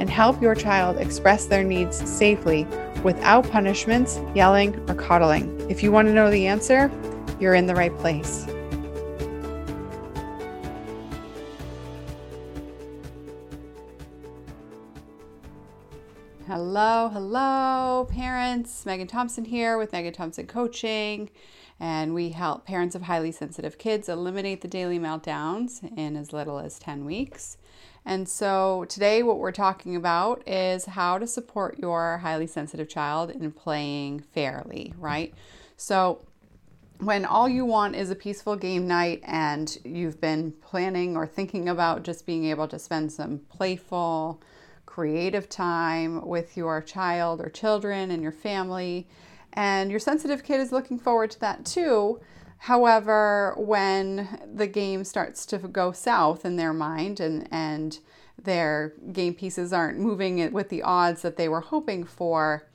and help your child express their needs safely without punishments, yelling, or coddling. If you want to know the answer, you're in the right place. Hello, hello, parents. Megan Thompson here with Megan Thompson Coaching. And we help parents of highly sensitive kids eliminate the daily meltdowns in as little as 10 weeks. And so today, what we're talking about is how to support your highly sensitive child in playing fairly, right? So, when all you want is a peaceful game night and you've been planning or thinking about just being able to spend some playful, creative time with your child or children and your family, and your sensitive kid is looking forward to that too. However, when the game starts to go south in their mind and, and their game pieces aren't moving with the odds that they were hoping for,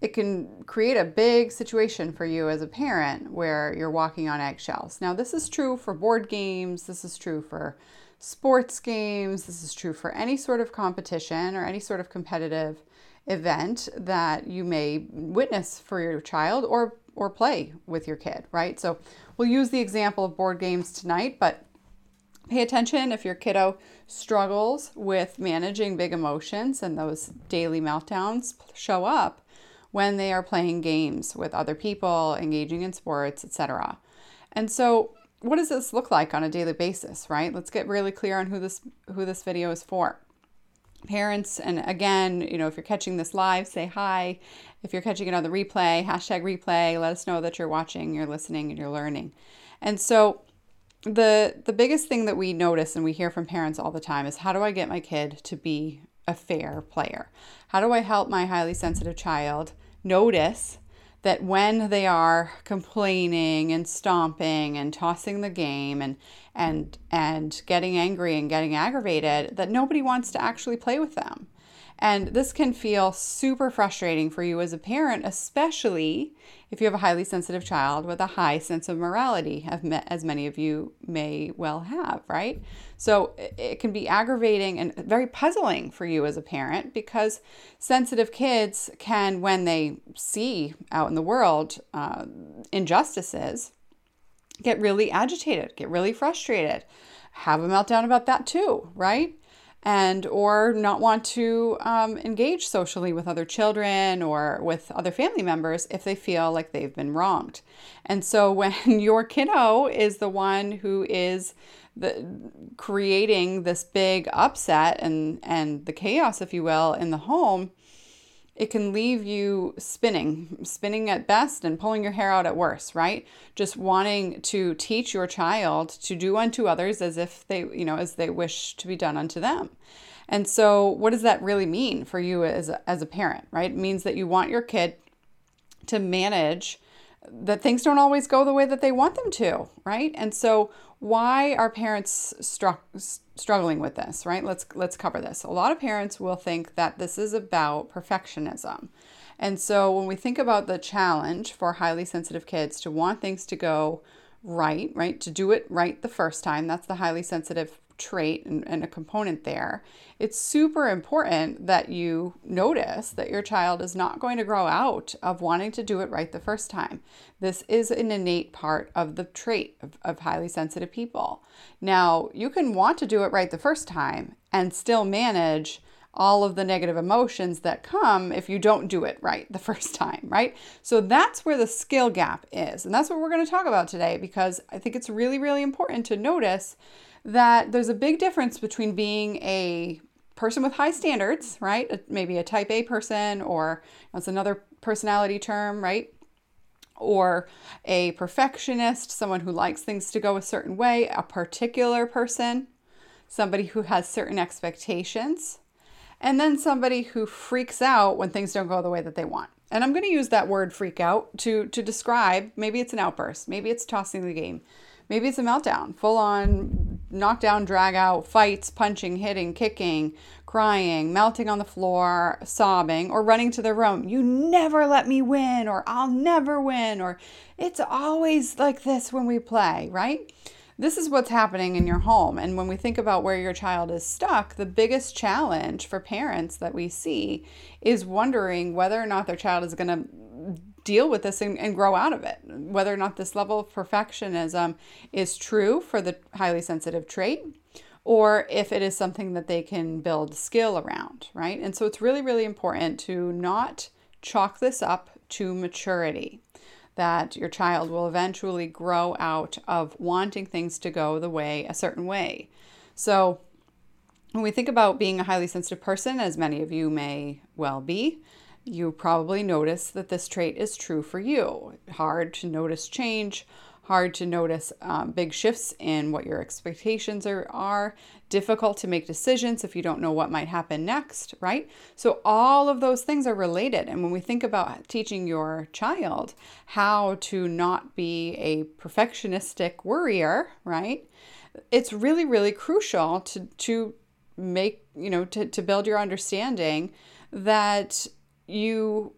it can create a big situation for you as a parent where you're walking on eggshells. Now, this is true for board games, this is true for sports games, this is true for any sort of competition or any sort of competitive event that you may witness for your child or or play with your kid, right? So we'll use the example of board games tonight, but pay attention if your kiddo struggles with managing big emotions and those daily meltdowns show up when they are playing games with other people, engaging in sports, etc. And so what does this look like on a daily basis, right? Let's get really clear on who this who this video is for parents. And again you know if you're catching this live say hi. If you're catching it on the replay hashtag replay let us know that you're watching you're listening and you're learning. And so the the biggest thing that we notice and we hear from parents all the time is how do i get my kid to be a fair player? How do i help my highly sensitive child notice that when they are complaining and stomping and tossing the game and and and getting angry and getting aggravated that nobody wants to actually play with them and this can feel super frustrating for you as a parent, especially if you have a highly sensitive child with a high sense of morality, as many of you may well have, right? So it can be aggravating and very puzzling for you as a parent because sensitive kids can, when they see out in the world uh, injustices, get really agitated, get really frustrated, have a meltdown about that too, right? And or not want to um, engage socially with other children or with other family members if they feel like they've been wronged. And so when your kiddo is the one who is the creating this big upset and and the chaos if you will in the home it can leave you spinning, spinning at best and pulling your hair out at worst, right? Just wanting to teach your child to do unto others as if they, you know, as they wish to be done unto them. And so, what does that really mean for you as a, as a parent, right? It means that you want your kid to manage that things don't always go the way that they want them to, right? And so, why are parents struck struggling with this, right? Let's let's cover this. A lot of parents will think that this is about perfectionism. And so when we think about the challenge for highly sensitive kids to want things to go right, right, to do it right the first time, that's the highly sensitive trait and, and, a component there, it's super important that you notice that your child is not going to grow out of wanting to do it right the first time. This is an innate part of the trait of, of highly sensitive people. Now, you can want to do it right the first time and still manage all of the negative emotions that come if you don't do it right the first time, right? So that's where the skill gap is. And that's what we're going to talk about today because I think it's really, really important to notice that there's a big difference between being a person with high standards, right? Maybe a type A person, or that's another personality term, right? Or a perfectionist, someone who likes things to go a certain way, a particular person, somebody who has certain expectations, and then somebody who freaks out when things don't go the way that they want. And I'm going to use that word freak out to to describe maybe it's an outburst, maybe it's tossing the game. Maybe it's a meltdown, full on knockdown, drag out, fights, punching, hitting, kicking, crying, melting on the floor, sobbing, or running to the room. You never let me win, or I'll never win, or it's always like this when we play, right? This is what's happening in your home. And when we think about where your child is stuck, the biggest challenge for parents that we see is wondering whether or not their child is going to deal with this and, and, grow out of it. Whether or not this level of perfectionism is true for the highly sensitive trait or if it is something that they can build skill around, right? And so it's really, really important to not chalk this up to maturity. That your child will eventually grow out of wanting things to go the way a certain way. So, when we think about being a highly sensitive person, as many of you may well be, you probably notice that this trait is true for you. Hard to notice change, hard to notice um, big shifts in what your expectations are, are, difficult to make decisions if you don't know what might happen next, right? So, all of those things are related. And when we think about teaching your child how to not be a perfectionistic worrier, right? It's really, really crucial to, to make, you know, to, to build your understanding that you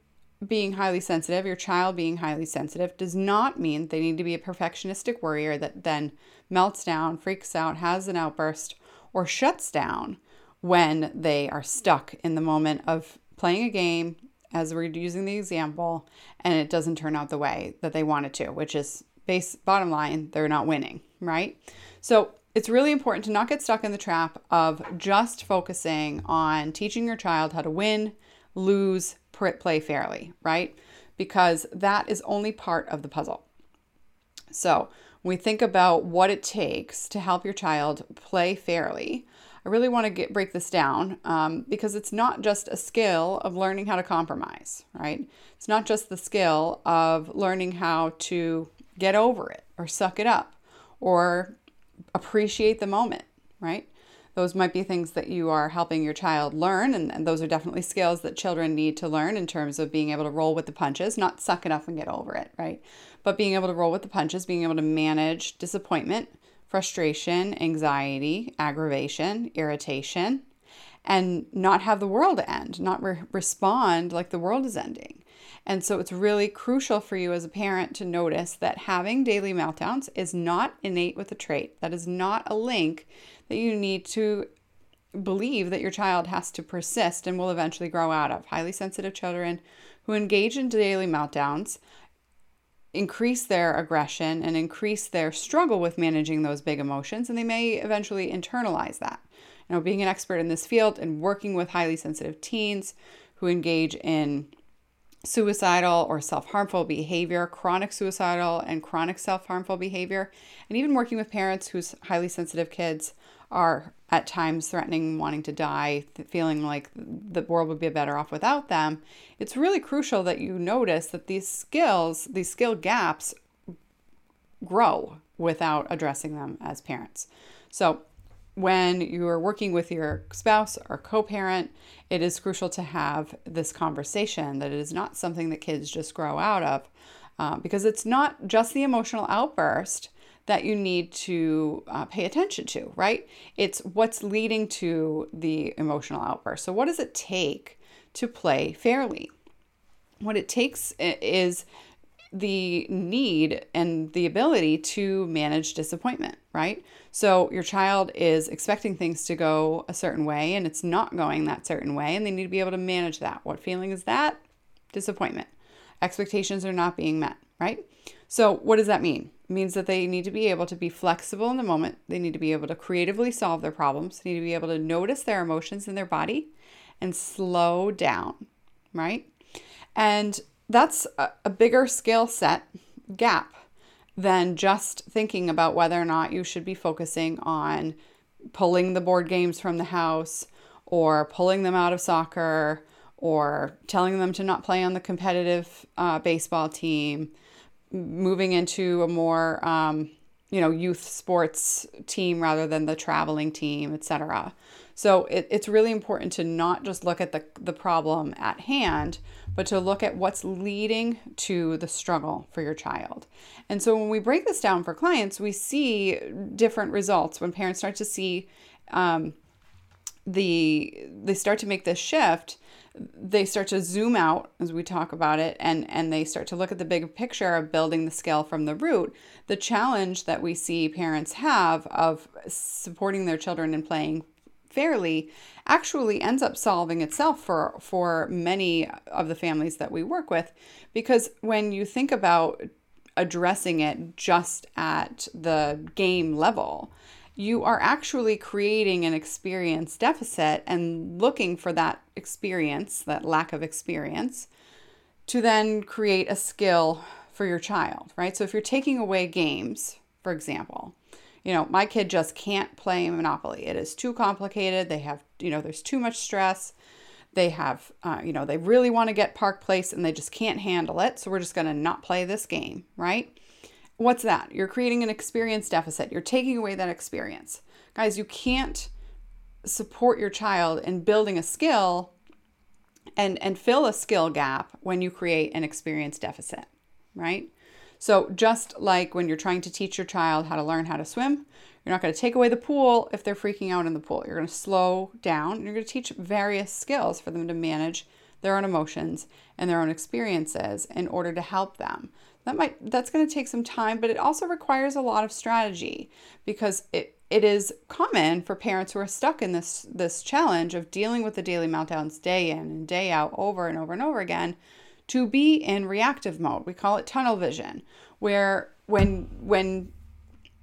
being highly sensitive, your child being highly sensitive, does not mean they need to be a perfectionistic worrier that then melts down, freaks out, has an outburst, or shuts down when they are stuck in the moment of playing a game, as we're using the example, and it doesn't turn out the way that they want it to, which is base bottom line, they're not winning, right? So it's really important to not get stuck in the trap of just focusing on teaching your child how to win, lose, play fairly, right? Because that is only part of the puzzle. So, we think about what it takes to help your child play fairly, I really want to get break this down um, because it's not just a skill of learning how to compromise, right? It's not just the skill of learning how to get over it or suck it up or appreciate the moment, right? Those might be things that you are helping your child learn. And, and, those are definitely skills that children need to learn in terms of being able to roll with the punches, not suck it up and get over it, right? But being able to roll with the punches, being able to manage disappointment, frustration, anxiety, aggravation, irritation, and not have the world end, not re- respond like the world is ending. And so it's really crucial for you as a parent to notice that having daily meltdowns is not innate with the trait. That is not a link that you need to believe that your child has to persist and will eventually grow out of. Highly sensitive children who engage in daily meltdowns increase their aggression and increase their struggle with managing those big emotions, and they may eventually internalize that. You know, being an expert in this field and working with highly sensitive teens who engage in suicidal or self harmful behavior, chronic suicidal and chronic self harmful behavior, and even working with parents whose highly sensitive kids are at times threatening wanting to die, feeling like the world would be better off without them, it's really crucial that you notice that these skills, these skill gaps, grow without addressing them as parents. So, when you are working with your spouse or co parent, it is crucial to have this conversation that it is not something that kids just grow out of uh, because it's not just the emotional outburst that you need to uh, pay attention to, right? It's what's leading to the emotional outburst. So, what does it take to play fairly? What it takes is the need and the ability to manage disappointment, right? So, your child is expecting things to go a certain way and it's not going that certain way, and they need to be able to manage that. What feeling is that? Disappointment. Expectations are not being met, right? So, what does that mean? It means that they need to be able to be flexible in the moment. They need to be able to creatively solve their problems. They need to be able to notice their emotions in their body and slow down, right? And that's a, a bigger skill set gap than just thinking about whether or not you should be focusing on pulling the board games from the house or pulling them out of soccer or telling them to not play on the competitive uh, baseball team moving into a more um, you know, youth sports team rather than the traveling team, etc. So it, it's really important to not just look at the, the problem at hand, but to look at what's leading to the struggle for your child. And so when we break this down for clients, we see different results when parents start to see um, the they start to make this shift they start to zoom out as we talk about it and and they start to look at the big picture of building the scale from the root. The challenge that we see parents have of supporting their children and playing fairly actually ends up solving itself for for many of the families that we work with. Because when you think about addressing it just at the game level you are actually creating an experience deficit and looking for that experience that lack of experience to then create a skill for your child right so if you're taking away games for example you know, my kid just can't play Monopoly. It is too complicated. They have, you know, there's too much stress. They have, uh, you know, they really want to get Park Place and they just can't handle it. So we're just going to not play this game, right? What's that? You're creating an experience deficit. You're taking away that experience. Guys, you can't support your child in building a skill and and fill a skill gap when you create an experience deficit, right? So, just like when you're trying to teach your child how to learn how to swim, you're not going to take away the pool if they're freaking out in the pool. You're going to slow down and you're going to teach various skills for them to manage their own emotions and their own experiences in order to help them. That might that's going to take some time, but it also requires a lot of strategy because it it is common for parents who are stuck in this this challenge of dealing with the daily meltdowns day in and day out over and over and over again to be in reactive mode. We call it tunnel vision, where when when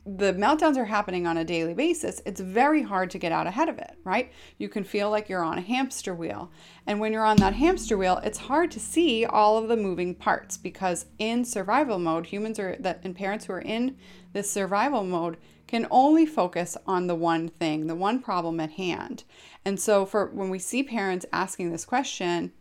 the meltdowns are happening on a daily basis, it's very hard to get out ahead of it, right? You can feel like you're on a hamster wheel. And when you're on that hamster wheel, it's hard to see all of the moving parts because in survival mode, humans are that and parents who are in this survival mode can only focus on the one thing, the one problem at hand. And so for when we see parents asking this question,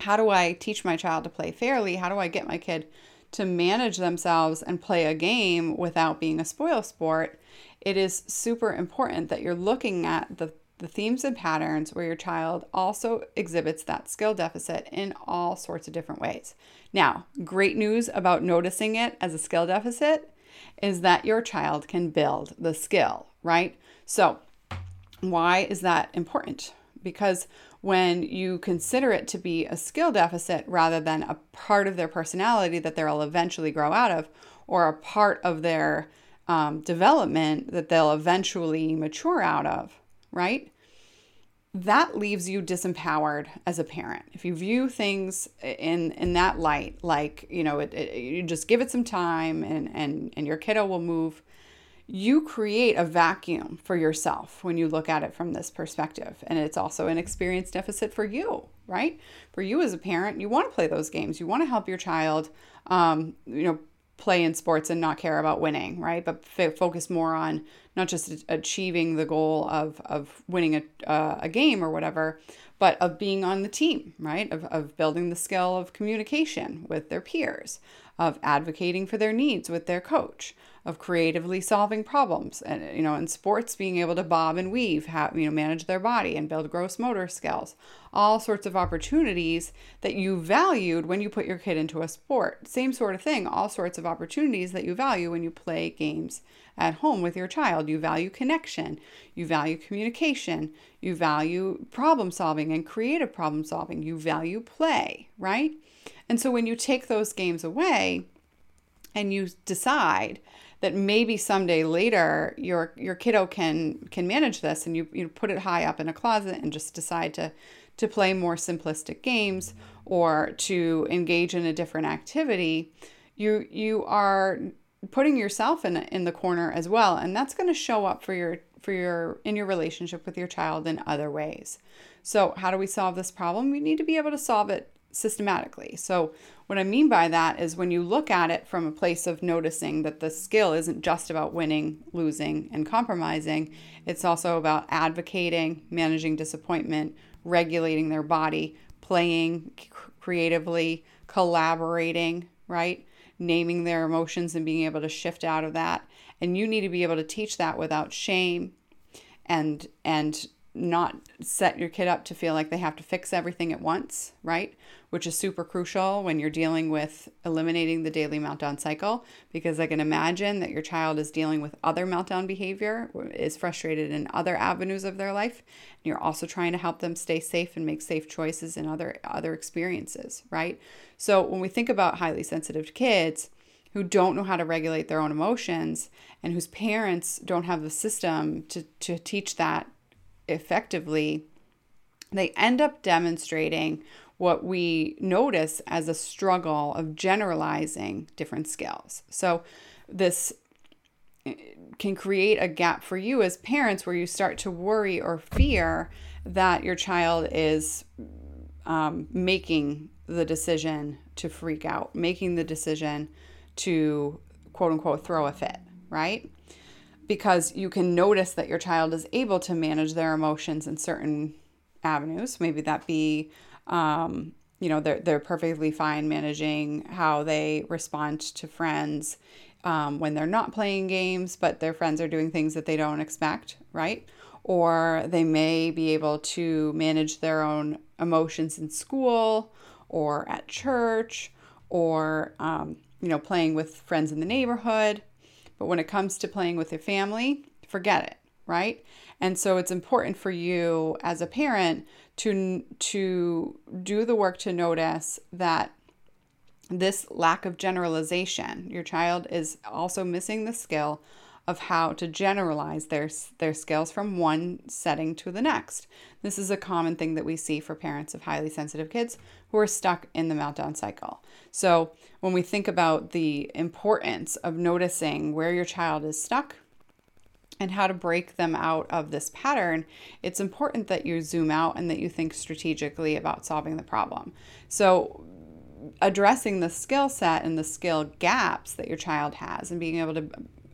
how do I teach my child to play fairly? How do I get my kid to manage themselves and play a game without being a spoil sport? It is super important that you're looking at the, the themes and patterns where your child also exhibits that skill deficit in all sorts of different ways. Now, great news about noticing it as a skill deficit is that your child can build the skill, right? So, why is that important? Because when you consider it to be a skill deficit rather than a part of their personality that they'll eventually grow out of or a part of their um, development that they'll eventually mature out of, right? That leaves you disempowered as a parent. If you view things in in that light, like you know, it, it, you just give it some time, and and and your kiddo will move you create a vacuum for yourself when you look at it from this perspective. And it's also an experience deficit for you, right? For you as a parent, you want to play those games. You want to help your child, um, you know, play in sports and not care about winning, right? But f- focus more on not just achieving the goal of, of winning a, uh, a game or whatever, but of being on the team, right? Of, of building the skill of communication with their peers, of advocating for their needs with their coach, of creatively solving problems and you know in sports being able to bob and weave have you know manage their body and build gross motor skills. All sorts of opportunities that you valued when you put your kid into a sport. Same sort of thing all sorts of opportunities that you value when you play games at home with your child. You value connection you value communication you value problem solving and creative problem solving. You value play right and so when you take those games away and you decide that maybe someday later your your kiddo can can manage this and you you put it high up in a closet and just decide to to play more simplistic games or to engage in a different activity you you are putting yourself in in the corner as well. And that's going to show up for your for your in your relationship with your child in other ways. So how do we solve this problem? We need to be able to solve it systematically. So, what I mean by that is when you look at it from a place of noticing that the skill isn't just about winning, losing, and compromising, it's also about advocating, managing disappointment, regulating their body, playing creatively, collaborating, right? Naming their emotions and being able to shift out of that, And you need to be able to teach that without shame and and not set your kid up to feel like they have to fix everything at once, right? Which is super crucial when you're dealing with eliminating the daily meltdown cycle because I can imagine that your child is dealing with other meltdown behavior, is frustrated in other avenues of their life, and you're also trying to help them stay safe and make safe choices in other other experiences, right? So when we think about highly sensitive kids, who don't know how to regulate their own emotions and whose parents don't have the system to, to teach that effectively, they end up demonstrating what we notice as a struggle of generalizing different skills. So, this eh, can create a gap for you as parents where you start to worry or fear that your child is um, making the decision to freak out, making the decision to quote unquote throw a fit, right? because you can notice that your child is able to manage their emotions in certain avenues. Maybe that be, um, you know, they're, they're perfectly fine managing how they respond to friends um, when they're not playing games, but their friends are doing things that they don't expect, right? Or they may be able to manage their own emotions in school or at church or, um, you know, playing with friends in the neighborhood but when it comes to playing with your family, forget it, right? And so it's important for you as a parent to to do the work to notice that this lack of generalization, your child is also missing the skill of how to generalize their, their skills from one setting to the next. This is a common thing that we see for parents of highly sensitive kids who are stuck in the meltdown cycle. So, when we think about the importance of noticing where your child is stuck and how to break them out of this pattern, it's important that you zoom out and that you think strategically about solving the problem. So, addressing the skill set and the skill gaps that your child has and being able to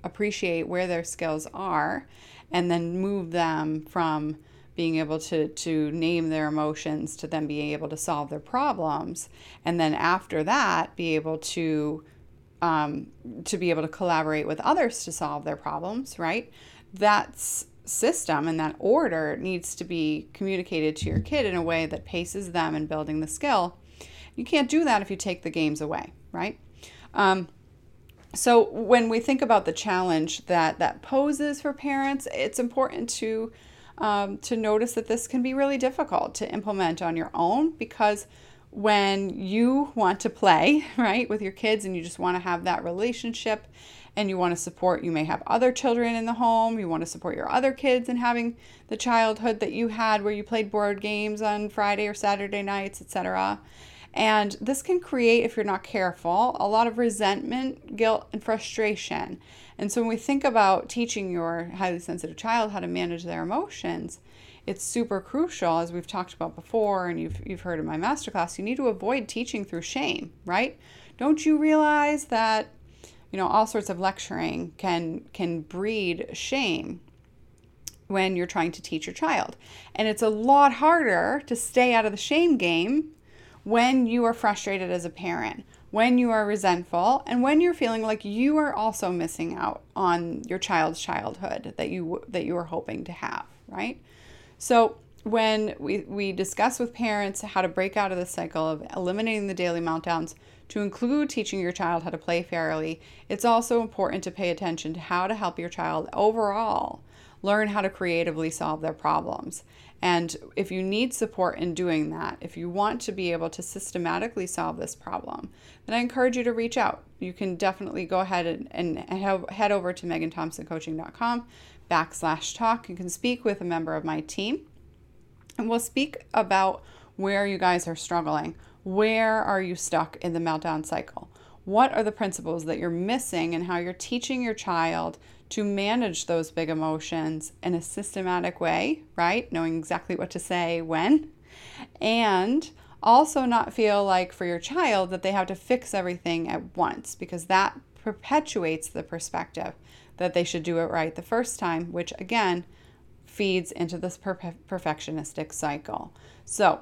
appreciate where their skills are and then move them from being able to to name their emotions to then being able to solve their problems and then after that be able to um, to be able to collaborate with others to solve their problems right? That's system and that order needs to be communicated to your kid in a way that paces them in building the skill. You can't do that if you take the games away right? Um, so when we think about the challenge that that poses for parents, it's important to um, to notice that this can be really difficult to implement on your own because when you want to play right with your kids and you just want to have that relationship and you want to support you may have other children in the home you want to support your other kids and having the childhood that you had where you played board games on friday or saturday nights etc and this can create, if you're not careful, a lot of resentment, guilt, and frustration. And so when we think about teaching your highly sensitive child how to manage their emotions, it's super crucial, as we've talked about before, and you've, you've heard in my masterclass, you need to avoid teaching through shame, right? Don't you realize that, you know, all sorts of lecturing can can breed shame when you're trying to teach your child. And it's a lot harder to stay out of the shame game when you are frustrated as a parent, when you are resentful, and when you're feeling like you are also missing out on your child's childhood that you that you were hoping to have, right? So when we, we discuss with parents how to break out of the cycle of eliminating the daily meltdowns to include teaching your child how to play fairly, it's also important to pay attention to how to help your child overall learn how to creatively solve their problems. And if you need support in doing that, if you want to be able to systematically solve this problem, then I encourage you to reach out. You can definitely go ahead and, and head over to meganthompsoncoaching.com backslash talk. You can speak with a member of my team and we'll speak about where you guys are struggling. Where are you stuck in the meltdown cycle? What are the principles that you're missing and how you're teaching your child to manage those big emotions in a systematic way, right? Knowing exactly what to say when. And also not feel like for your child that they have to fix everything at once because that perpetuates the perspective that they should do it right the first time, which again feeds into this per- perfectionistic cycle. So,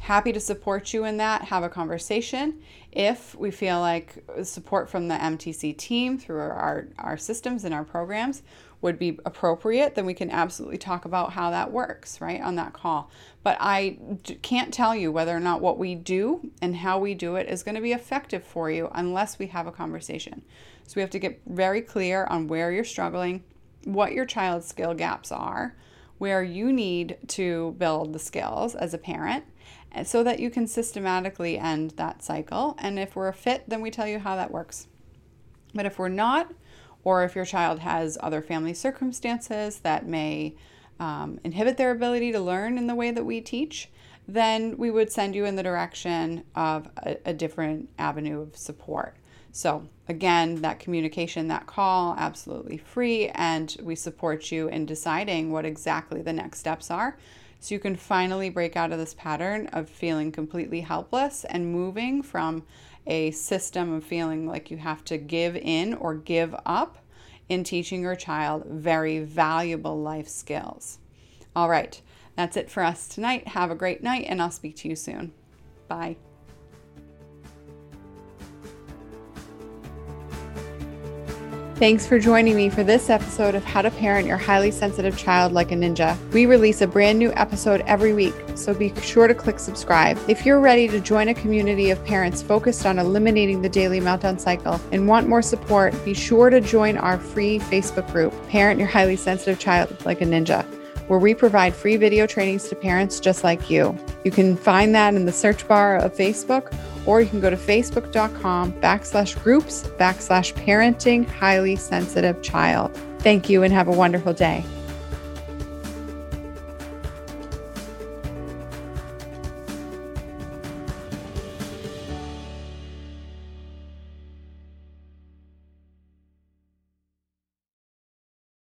happy to support you in that, have a conversation. If we feel like support from the MTC team through our, our systems and our programs would be appropriate, then we can absolutely talk about how that works, right, on that call. But I can't tell you whether or not what we do and how we do it is going to be effective for you unless we have a conversation. So we have to get very clear on where you're struggling, what your child's skill gaps are, where you need to build the skills as a parent so that you can systematically end that cycle. And if we're a fit, then we tell you how that works. But if we're not, or if your child has other family circumstances that may um, inhibit their ability to learn in the way that we teach, then we would send you in the direction of a, a different avenue of support. So, again, that communication, that call, absolutely free, and we support you in deciding what exactly the next steps are so you can finally break out of this pattern of feeling completely helpless and moving from a system of feeling like you have to give in or give up in teaching your child very valuable life skills. All right, that's it for us tonight. Have a great night, and I'll speak to you soon. Bye. Thanks for joining me for this episode of How to Parent Your Highly Sensitive Child Like a Ninja. We release a brand new episode every week, so be sure to click subscribe. If you're ready to join a community of parents focused on eliminating the daily meltdown cycle and want more support, be sure to join our free Facebook group, Parent Your Highly Sensitive Child Like a Ninja where we provide free video trainings to parents just like you. You can find that in the search bar of Facebook, or you can go to facebook.com backslash groups backslash parenting highly sensitive child. Thank you and have a wonderful day.